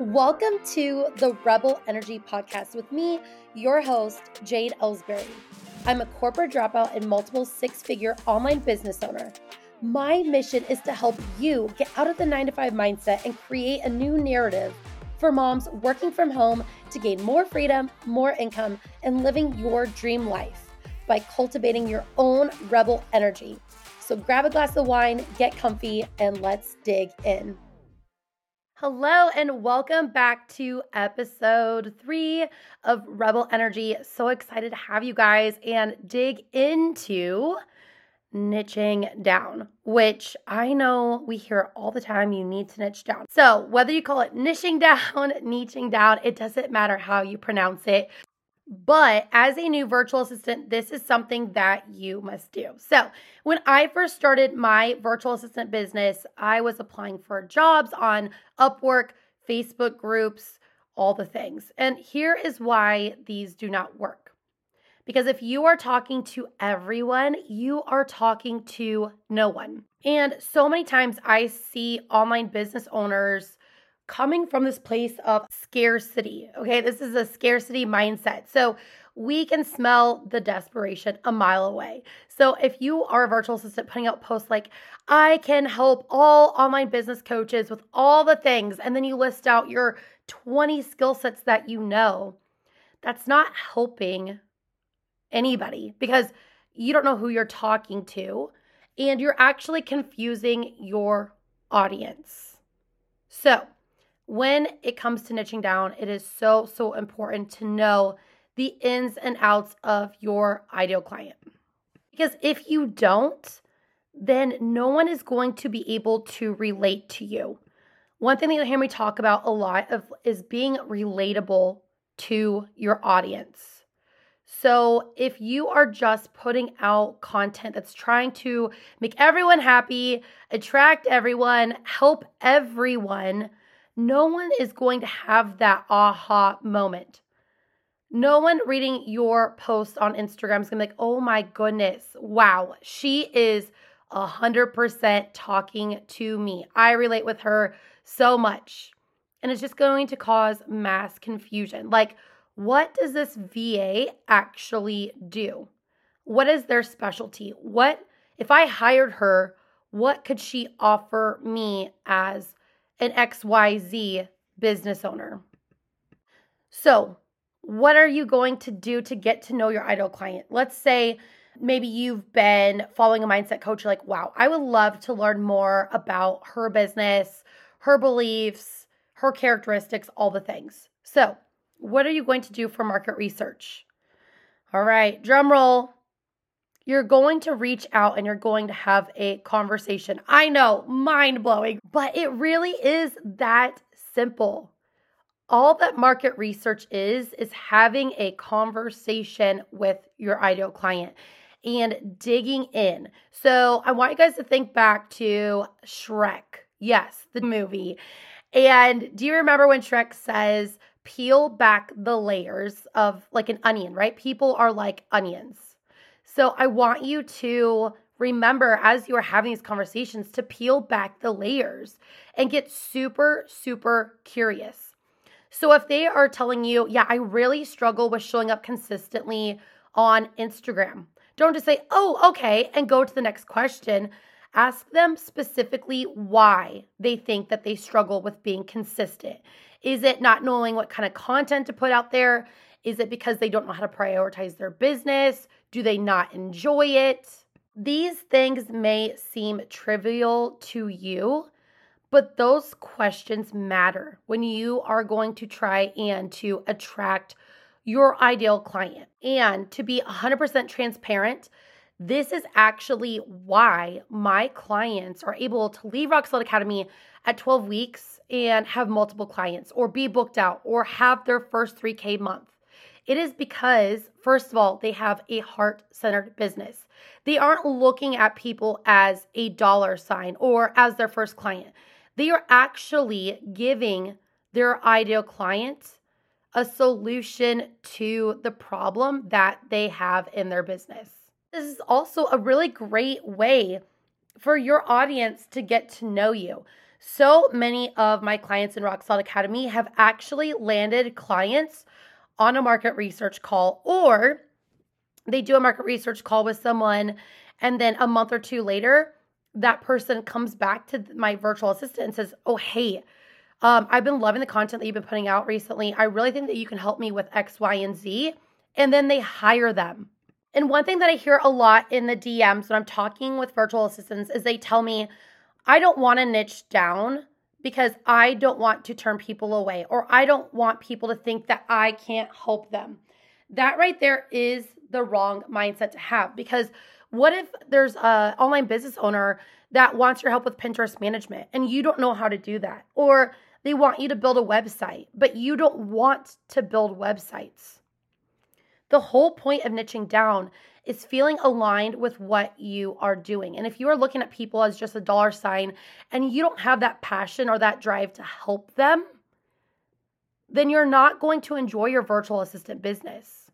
Welcome to the Rebel Energy Podcast with me, your host, Jade Ellsbury. I'm a corporate dropout and multiple six figure online business owner. My mission is to help you get out of the nine to five mindset and create a new narrative for moms working from home to gain more freedom, more income, and living your dream life by cultivating your own rebel energy. So grab a glass of wine, get comfy, and let's dig in. Hello, and welcome back to episode three of Rebel Energy. So excited to have you guys and dig into niching down, which I know we hear all the time you need to niche down. So, whether you call it niching down, niching down, it doesn't matter how you pronounce it. But as a new virtual assistant, this is something that you must do. So, when I first started my virtual assistant business, I was applying for jobs on Upwork, Facebook groups, all the things. And here is why these do not work. Because if you are talking to everyone, you are talking to no one. And so many times I see online business owners coming from this place of scarcity. Okay, this is a scarcity mindset. So we can smell the desperation a mile away. So if you are a virtual assistant putting out posts like, I can help all online business coaches with all the things, and then you list out your 20 skill sets that you know, that's not helping anybody because you don't know who you're talking to and you're actually confusing your audience. So, when it comes to niching down, it is so, so important to know the ins and outs of your ideal client. Because if you don't, then no one is going to be able to relate to you. One thing that you'll hear me talk about a lot of is being relatable to your audience. So, if you are just putting out content that's trying to make everyone happy, attract everyone, help everyone, no one is going to have that aha moment. No one reading your post on Instagram is gonna be like, oh my goodness, wow, she is a 100% talking to me. I relate with her so much. And it's just going to cause mass confusion. Like, what does this VA actually do? What is their specialty? What, if I hired her, what could she offer me as an XYZ business owner. So, what are you going to do to get to know your ideal client? Let's say maybe you've been following a mindset coach, like, wow, I would love to learn more about her business, her beliefs, her characteristics, all the things. So, what are you going to do for market research? All right, drum roll you're going to reach out and you're going to have a conversation. I know, mind blowing, but it really is that simple. All that market research is, is having a conversation with your ideal client and digging in. So I want you guys to think back to Shrek. Yes, the movie. And do you remember when Shrek says, peel back the layers of like an onion, right? People are like onions so I want you to remember as you are having these conversations to peel back the layers and get super, super curious. So if they are telling you, yeah, I really struggle with showing up consistently on Instagram, don't just say, oh, okay, and go to the next question. Ask them specifically why they think that they struggle with being consistent. Is it not knowing what kind of content to put out there? Is it because they don't know how to prioritize their business? Do they not enjoy it? These things may seem trivial to you, but those questions matter when you are going to try and to attract your ideal client. And to be 100% transparent, this is actually why my clients are able to leave Rock Solid Academy at 12 weeks and have multiple clients or be booked out or have their first 3K month. It is because, first of all, they have a heart centered business. They aren't looking at people as a dollar sign or as their first client. They are actually giving their ideal client a solution to the problem that they have in their business. This is also a really great way for your audience to get to know you. So many of my clients in Rock Solid Academy have actually landed clients on a market research call, or they do a market research call with someone, and then a month or two later, that person comes back to my virtual assistant and says, Oh, hey, um, I've been loving the content that you've been putting out recently. I really think that you can help me with X, Y, and Z. And then they hire them. And one thing that I hear a lot in the DMs when I'm talking with virtual assistants is they tell me, I don't want to niche down because I don't want to turn people away or I don't want people to think that I can't help them. That right there is the wrong mindset to have because what if there's a online business owner that wants your help with Pinterest management and you don't know how to do that or they want you to build a website but you don't want to build websites. The whole point of niching down is feeling aligned with what you are doing. And if you are looking at people as just a dollar sign and you don't have that passion or that drive to help them, then you're not going to enjoy your virtual assistant business.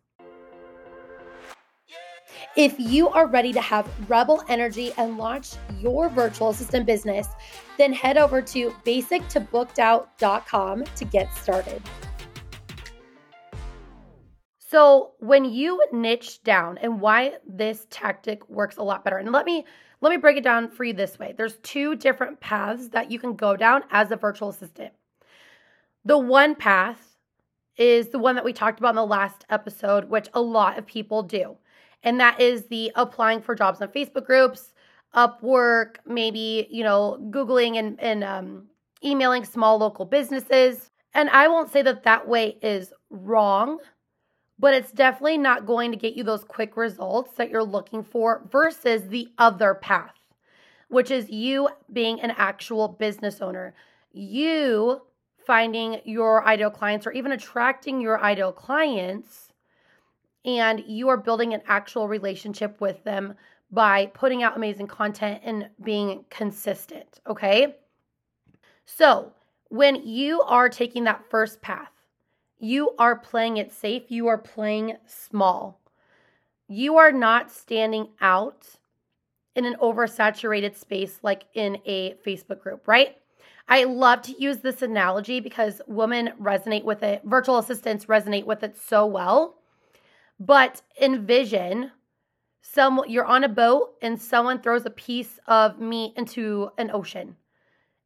If you are ready to have rebel energy and launch your virtual assistant business, then head over to basictobooked.out.com to get started. So when you niche down and why this tactic works a lot better. And let me let me break it down for you this way. There's two different paths that you can go down as a virtual assistant. The one path is the one that we talked about in the last episode, which a lot of people do. And that is the applying for jobs on Facebook groups, Upwork, maybe, you know, Googling and, and um, emailing small local businesses. And I won't say that that way is wrong but it's definitely not going to get you those quick results that you're looking for versus the other path, which is you being an actual business owner. You finding your ideal clients or even attracting your ideal clients, and you are building an actual relationship with them by putting out amazing content and being consistent. Okay. So, when you are taking that first path, you are playing it safe. You are playing small. You are not standing out in an oversaturated space like in a Facebook group, right? I love to use this analogy because women resonate with it, virtual assistants resonate with it so well. But envision some you're on a boat and someone throws a piece of meat into an ocean.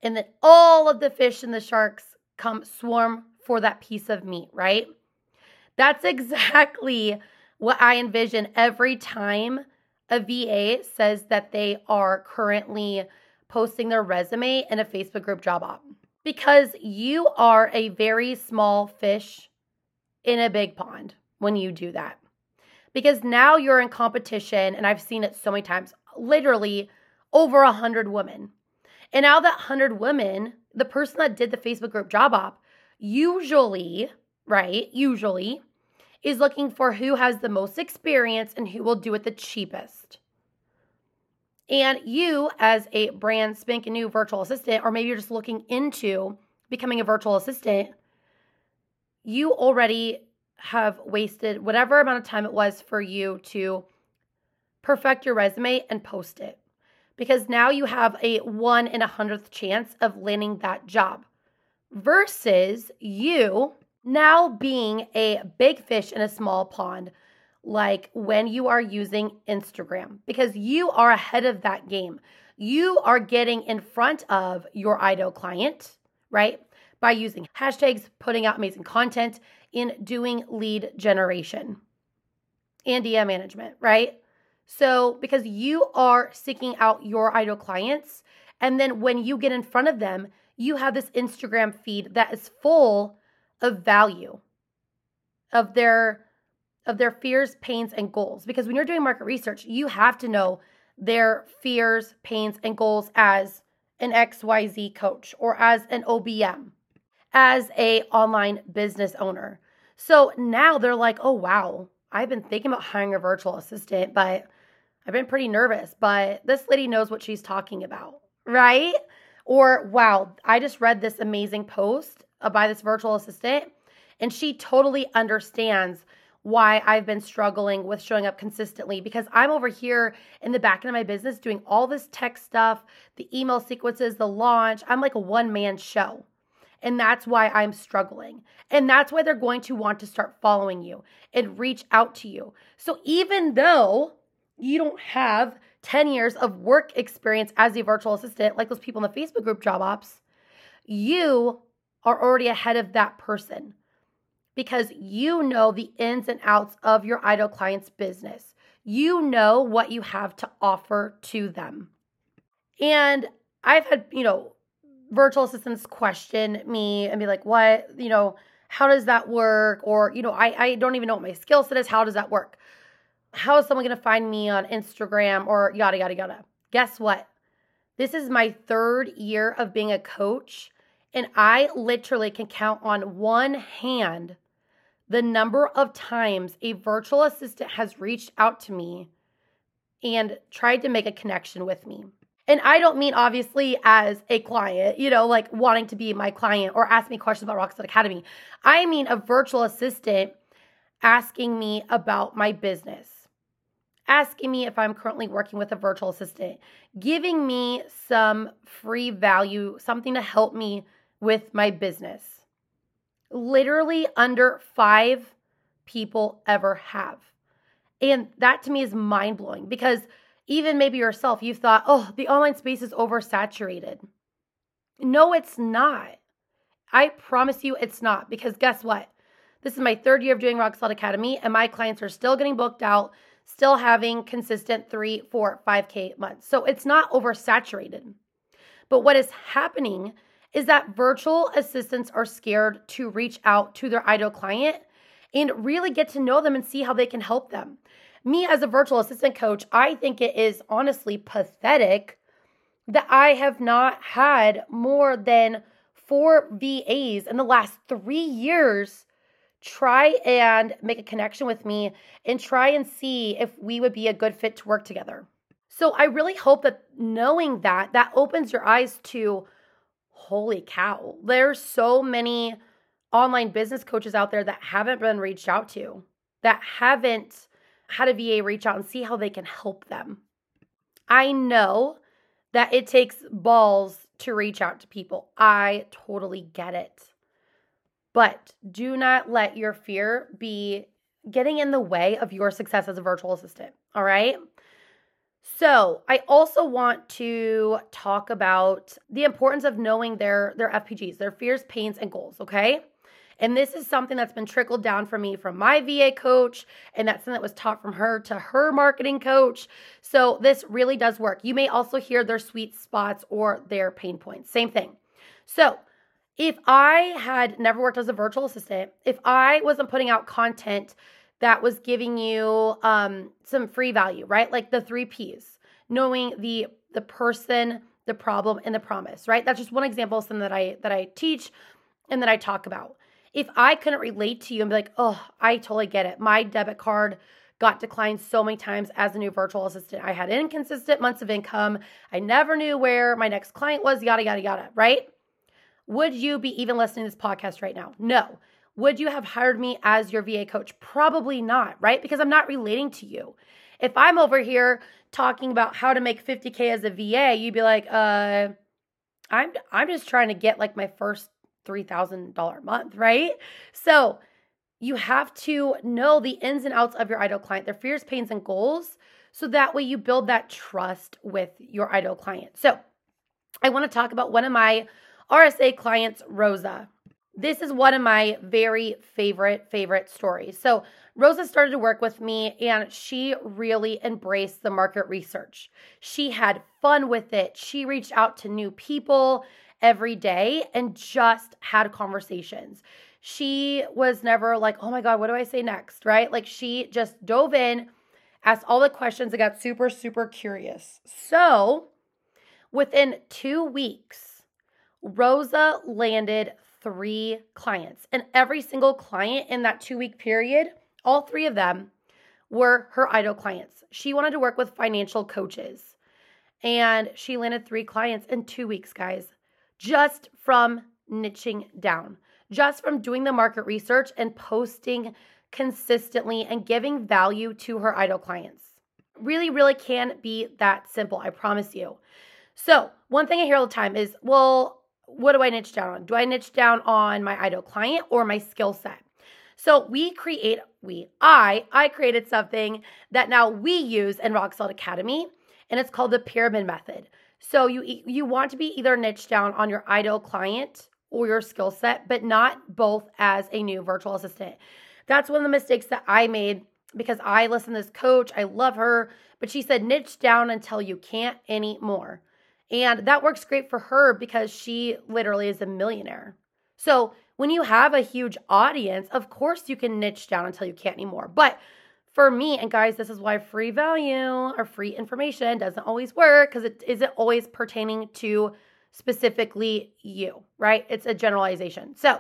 And then all of the fish and the sharks come swarm for that piece of meat, right? That's exactly what I envision every time a VA says that they are currently posting their resume in a Facebook group job op. Because you are a very small fish in a big pond when you do that. Because now you're in competition, and I've seen it so many times, literally over a hundred women. And now that hundred women, the person that did the Facebook group job op usually, right, usually is looking for who has the most experience and who will do it the cheapest. And you, as a brand spanking new virtual assistant, or maybe you're just looking into becoming a virtual assistant, you already have wasted whatever amount of time it was for you to perfect your resume and post it. Because now you have a one in a hundredth chance of landing that job versus you now being a big fish in a small pond, like when you are using Instagram, because you are ahead of that game. You are getting in front of your ideal client, right? By using hashtags, putting out amazing content, in doing lead generation and DM management, right? So, because you are seeking out your ideal clients, and then when you get in front of them, you have this Instagram feed that is full of value of their of their fears, pains and goals because when you're doing market research, you have to know their fears, pains and goals as an XYZ coach or as an OBM, as a online business owner. So now they're like, "Oh wow, I've been thinking about hiring a virtual assistant, but I've been pretty nervous, but this lady knows what she's talking about." Right? Or, wow, I just read this amazing post uh, by this virtual assistant, and she totally understands why I've been struggling with showing up consistently because I'm over here in the back end of my business doing all this tech stuff, the email sequences, the launch. I'm like a one man show. And that's why I'm struggling. And that's why they're going to want to start following you and reach out to you. So even though you don't have 10 years of work experience as a virtual assistant, like those people in the Facebook group job ops, you are already ahead of that person because you know the ins and outs of your ideal client's business. You know what you have to offer to them. And I've had, you know, virtual assistants question me and be like, what, you know, how does that work? Or, you know, I, I don't even know what my skill set is. How does that work? How is someone going to find me on Instagram or yada, yada, yada? Guess what? This is my third year of being a coach, and I literally can count on one hand the number of times a virtual assistant has reached out to me and tried to make a connection with me. And I don't mean obviously as a client, you know, like wanting to be my client or ask me questions about Rock Solid Academy. I mean a virtual assistant asking me about my business, asking me if I'm currently working with a virtual assistant, giving me some free value, something to help me with my business literally under five people ever have. And that to me is mind blowing because even maybe yourself, you've thought, oh, the online space is oversaturated. No, it's not. I promise you it's not because guess what? This is my third year of doing Rock Solid Academy, and my clients are still getting booked out, still having consistent three, four, 5K months. So it's not oversaturated. But what is happening is that virtual assistants are scared to reach out to their ideal client and really get to know them and see how they can help them. Me, as a virtual assistant coach, I think it is honestly pathetic that I have not had more than four VAs in the last three years try and make a connection with me and try and see if we would be a good fit to work together. So I really hope that knowing that, that opens your eyes to holy cow, there's so many online business coaches out there that haven't been reached out to, that haven't had a VA reach out and see how they can help them. I know that it takes balls to reach out to people. I totally get it. But do not let your fear be getting in the way of your success as a virtual assistant. All right. So, I also want to talk about the importance of knowing their their FPGs, their fears, pains and goals, okay? And this is something that's been trickled down for me from my VA coach, and that's something that was taught from her to her marketing coach. So, this really does work. You may also hear their sweet spots or their pain points. Same thing. So, if I had never worked as a virtual assistant, if I wasn't putting out content that was giving you um, some free value, right? Like the three P's, knowing the the person, the problem, and the promise, right? That's just one example of something that I that I teach and that I talk about. If I couldn't relate to you and be like, oh, I totally get it. My debit card got declined so many times as a new virtual assistant. I had inconsistent months of income. I never knew where my next client was, yada, yada, yada, right? Would you be even listening to this podcast right now? No. Would you have hired me as your VA coach? Probably not, right? Because I'm not relating to you. If I'm over here talking about how to make 50k as a VA, you'd be like, uh, I'm I'm just trying to get like my first $3,000 month, right? So, you have to know the ins and outs of your ideal client, their fears, pains, and goals, so that way you build that trust with your ideal client. So, I want to talk about one of my RSA clients, Rosa. This is one of my very favorite, favorite stories. So, Rosa started to work with me and she really embraced the market research. She had fun with it. She reached out to new people every day and just had conversations. She was never like, oh my God, what do I say next? Right? Like, she just dove in, asked all the questions, and got super, super curious. So, within two weeks, Rosa landed three clients. And every single client in that two week period, all three of them were her ideal clients. She wanted to work with financial coaches. And she landed three clients in two weeks, guys, just from niching down, just from doing the market research and posting consistently and giving value to her ideal clients. Really, really can be that simple, I promise you. So, one thing I hear all the time is, well, what do I niche down on? Do I niche down on my ideal client or my skill set? So we create, we, I, I created something that now we use in Rock Solid Academy, and it's called the pyramid method. So you you want to be either niche down on your ideal client or your skill set, but not both as a new virtual assistant. That's one of the mistakes that I made because I listen to this coach. I love her, but she said niche down until you can't anymore. And that works great for her because she literally is a millionaire. So when you have a huge audience, of course you can niche down until you can't anymore. But for me, and guys, this is why free value or free information doesn't always work because it isn't always pertaining to specifically you, right? It's a generalization. So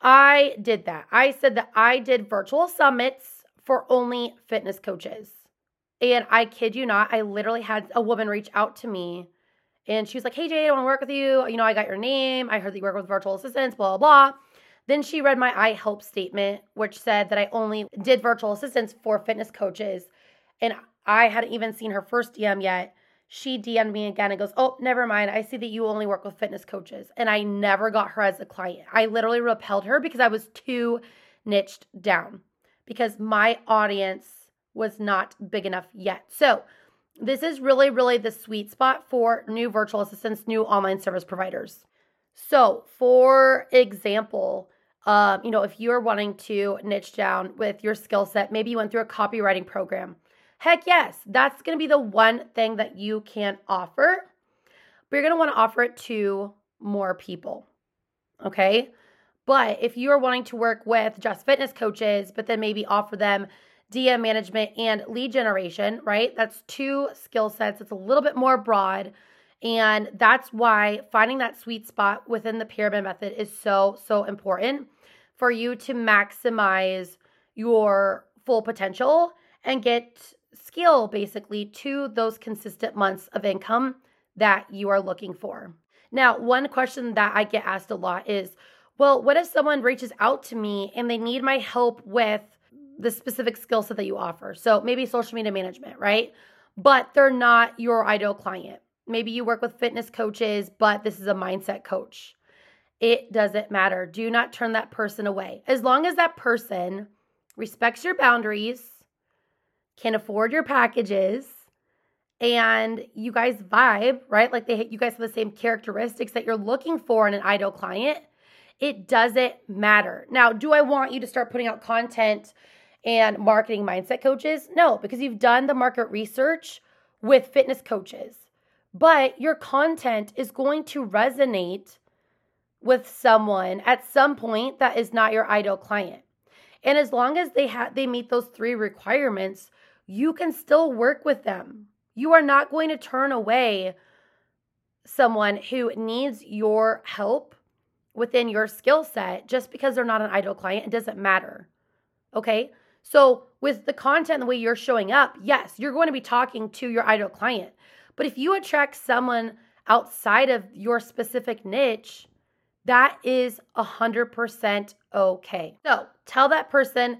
I did that. I said that I did virtual summits for only fitness coaches. And I kid you not, I literally had a woman reach out to me and she was like, Hey, Jade, I want to work with you. You know, I got your name. I heard that you work with virtual assistants, blah, blah, blah. Then she read my I help statement, which said that I only did virtual assistants for fitness coaches. And I hadn't even seen her first DM yet. She DM'd me again and goes, Oh, never mind. I see that you only work with fitness coaches. And I never got her as a client. I literally repelled her because I was too niched down because my audience was not big enough yet. So, this is really, really the sweet spot for new virtual assistants, new online service providers. So, for example, um, you know, if you're wanting to niche down with your skill set, maybe you went through a copywriting program. Heck yes, that's going to be the one thing that you can offer, but you're going to want to offer it to more people. Okay. But if you're wanting to work with just fitness coaches, but then maybe offer them DM management and lead generation, right? That's two skill sets. It's a little bit more broad. And that's why finding that sweet spot within the pyramid method is so, so important for you to maximize your full potential and get skill basically to those consistent months of income that you are looking for. Now, one question that I get asked a lot is well, what if someone reaches out to me and they need my help with the specific skill set that you offer? So maybe social media management, right? But they're not your ideal client. Maybe you work with fitness coaches, but this is a mindset coach. It doesn't matter. Do not turn that person away. As long as that person respects your boundaries, can afford your packages, and you guys vibe, right? Like they you guys have the same characteristics that you're looking for in an ideal client, it doesn't matter. Now, do I want you to start putting out content and marketing mindset coaches? No, because you've done the market research with fitness coaches but your content is going to resonate with someone at some point that is not your ideal client. And as long as they have they meet those three requirements, you can still work with them. You are not going to turn away someone who needs your help within your skill set just because they're not an ideal client. It doesn't matter. Okay? So, with the content, the way you're showing up, yes, you're going to be talking to your ideal client. But if you attract someone outside of your specific niche, that is 100% okay. So tell that person,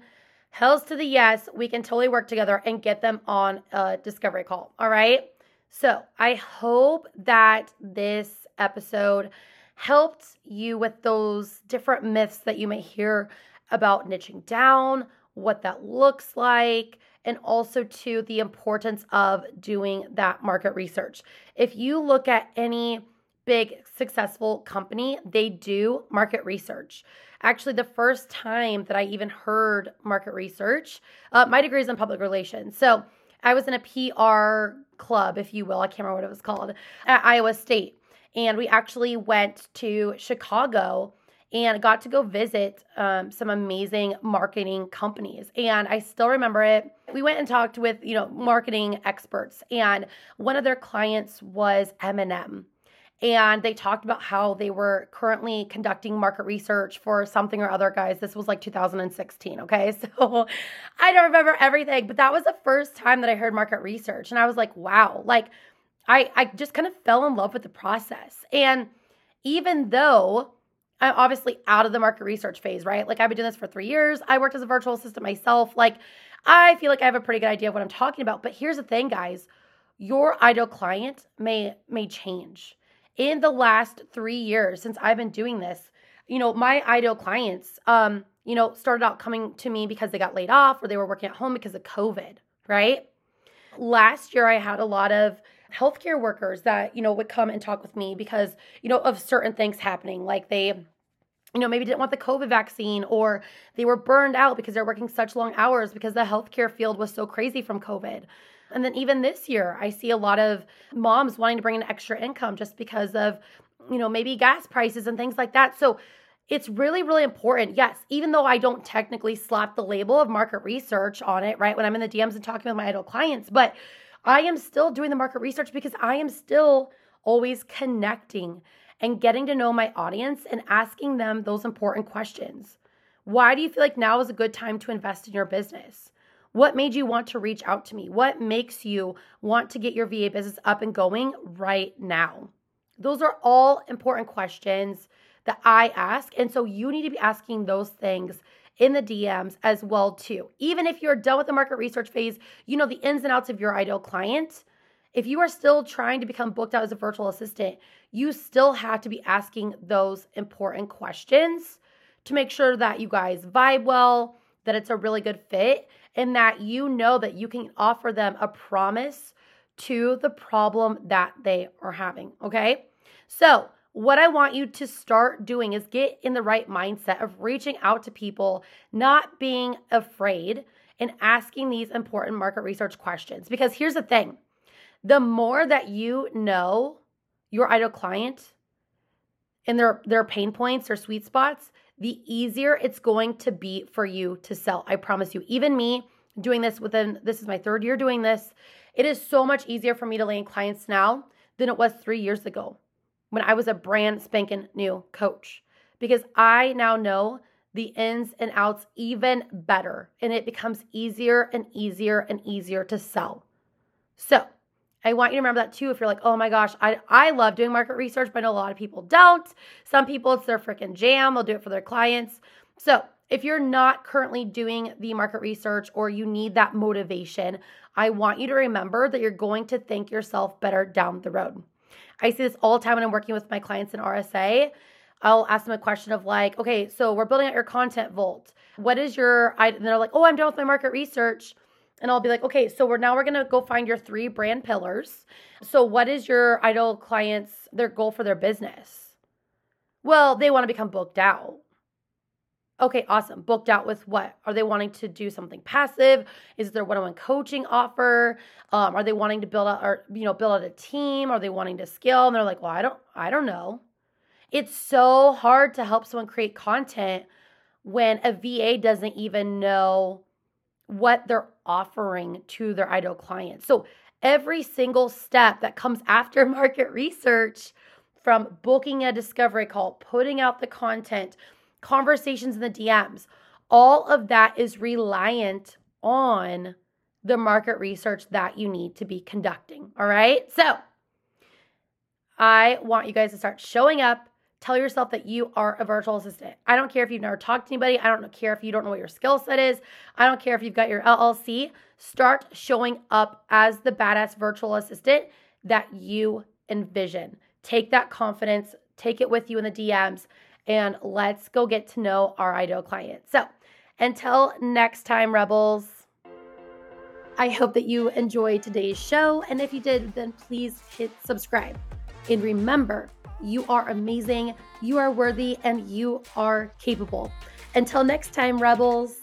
hells to the yes, we can totally work together and get them on a discovery call. All right. So I hope that this episode helped you with those different myths that you may hear about niching down, what that looks like, and also to the importance of doing that market research. If you look at any big successful company, they do market research. Actually, the first time that I even heard market research, uh, my degree is in public relations. So I was in a PR club, if you will. I can't remember what it was called at Iowa State. And we actually went to Chicago and got to go visit um, some amazing marketing companies. And I still remember it. We went and talked with, you know, marketing experts, and one of their clients was M&M. And they talked about how they were currently conducting market research for something or other, guys. This was like 2016, okay? So I don't remember everything, but that was the first time that I heard market research. And I was like, wow, like I, I just kind of fell in love with the process. And even though I'm obviously out of the market research phase, right? Like I've been doing this for three years. I worked as a virtual assistant myself. Like I feel like I have a pretty good idea of what I'm talking about. But here's the thing, guys your ideal client may may change in the last three years since i've been doing this you know my ideal clients um you know started out coming to me because they got laid off or they were working at home because of covid right last year i had a lot of healthcare workers that you know would come and talk with me because you know of certain things happening like they you know maybe didn't want the covid vaccine or they were burned out because they're working such long hours because the healthcare field was so crazy from covid and then even this year, I see a lot of moms wanting to bring in extra income just because of, you know, maybe gas prices and things like that. So it's really, really important. Yes, even though I don't technically slap the label of market research on it, right, when I'm in the DMs and talking with my idol clients, but I am still doing the market research because I am still always connecting and getting to know my audience and asking them those important questions. Why do you feel like now is a good time to invest in your business? What made you want to reach out to me? What makes you want to get your VA business up and going right now? Those are all important questions that I ask. And so you need to be asking those things in the DMs as well too. Even if you're done with the market research phase, you know the ins and outs of your ideal client. If you are still trying to become booked out as a virtual assistant, you still have to be asking those important questions to make sure that you guys vibe well, that it's a really good fit, and that you know that you can offer them a promise to the problem that they are having. Okay. So, what I want you to start doing is get in the right mindset of reaching out to people, not being afraid, and asking these important market research questions. Because here's the thing the more that you know your ideal client and their, their pain points or sweet spots, the easier it's going to be for you to sell. I promise you. Even me doing this within this is my third year doing this. It is so much easier for me to land clients now than it was 3 years ago when I was a brand spanking new coach because I now know the ins and outs even better and it becomes easier and easier and easier to sell. So, I want you to remember that too. If you're like, oh my gosh, I, I love doing market research, but I know a lot of people don't. Some people, it's their freaking jam. They'll do it for their clients. So if you're not currently doing the market research or you need that motivation, I want you to remember that you're going to think yourself better down the road. I see this all the time when I'm working with my clients in RSA. I'll ask them a question of like, okay, so we're building out your content vault. What is your, and they're like, oh, I'm done with my market research and I'll be like, okay, so we're now we're gonna go find your three brand pillars. So what is your ideal clients their goal for their business? Well, they want to become booked out. Okay, awesome. Booked out with what? Are they wanting to do something passive? Is there one-on-one coaching offer? Um, are they wanting to build out or you know build out a team? Are they wanting to scale? And they're like, well, I don't, I don't know. It's so hard to help someone create content when a VA doesn't even know what they're offering to their ideal clients. So every single step that comes after market research from booking a discovery call, putting out the content, conversations in the DMs, all of that is reliant on the market research that you need to be conducting. All right. So I want you guys to start showing up Tell yourself that you are a virtual assistant. I don't care if you've never talked to anybody. I don't care if you don't know what your skill set is. I don't care if you've got your LLC. Start showing up as the badass virtual assistant that you envision. Take that confidence, take it with you in the DMs, and let's go get to know our ideal client. So until next time, Rebels. I hope that you enjoyed today's show. And if you did, then please hit subscribe. And remember, you are amazing, you are worthy, and you are capable. Until next time, Rebels.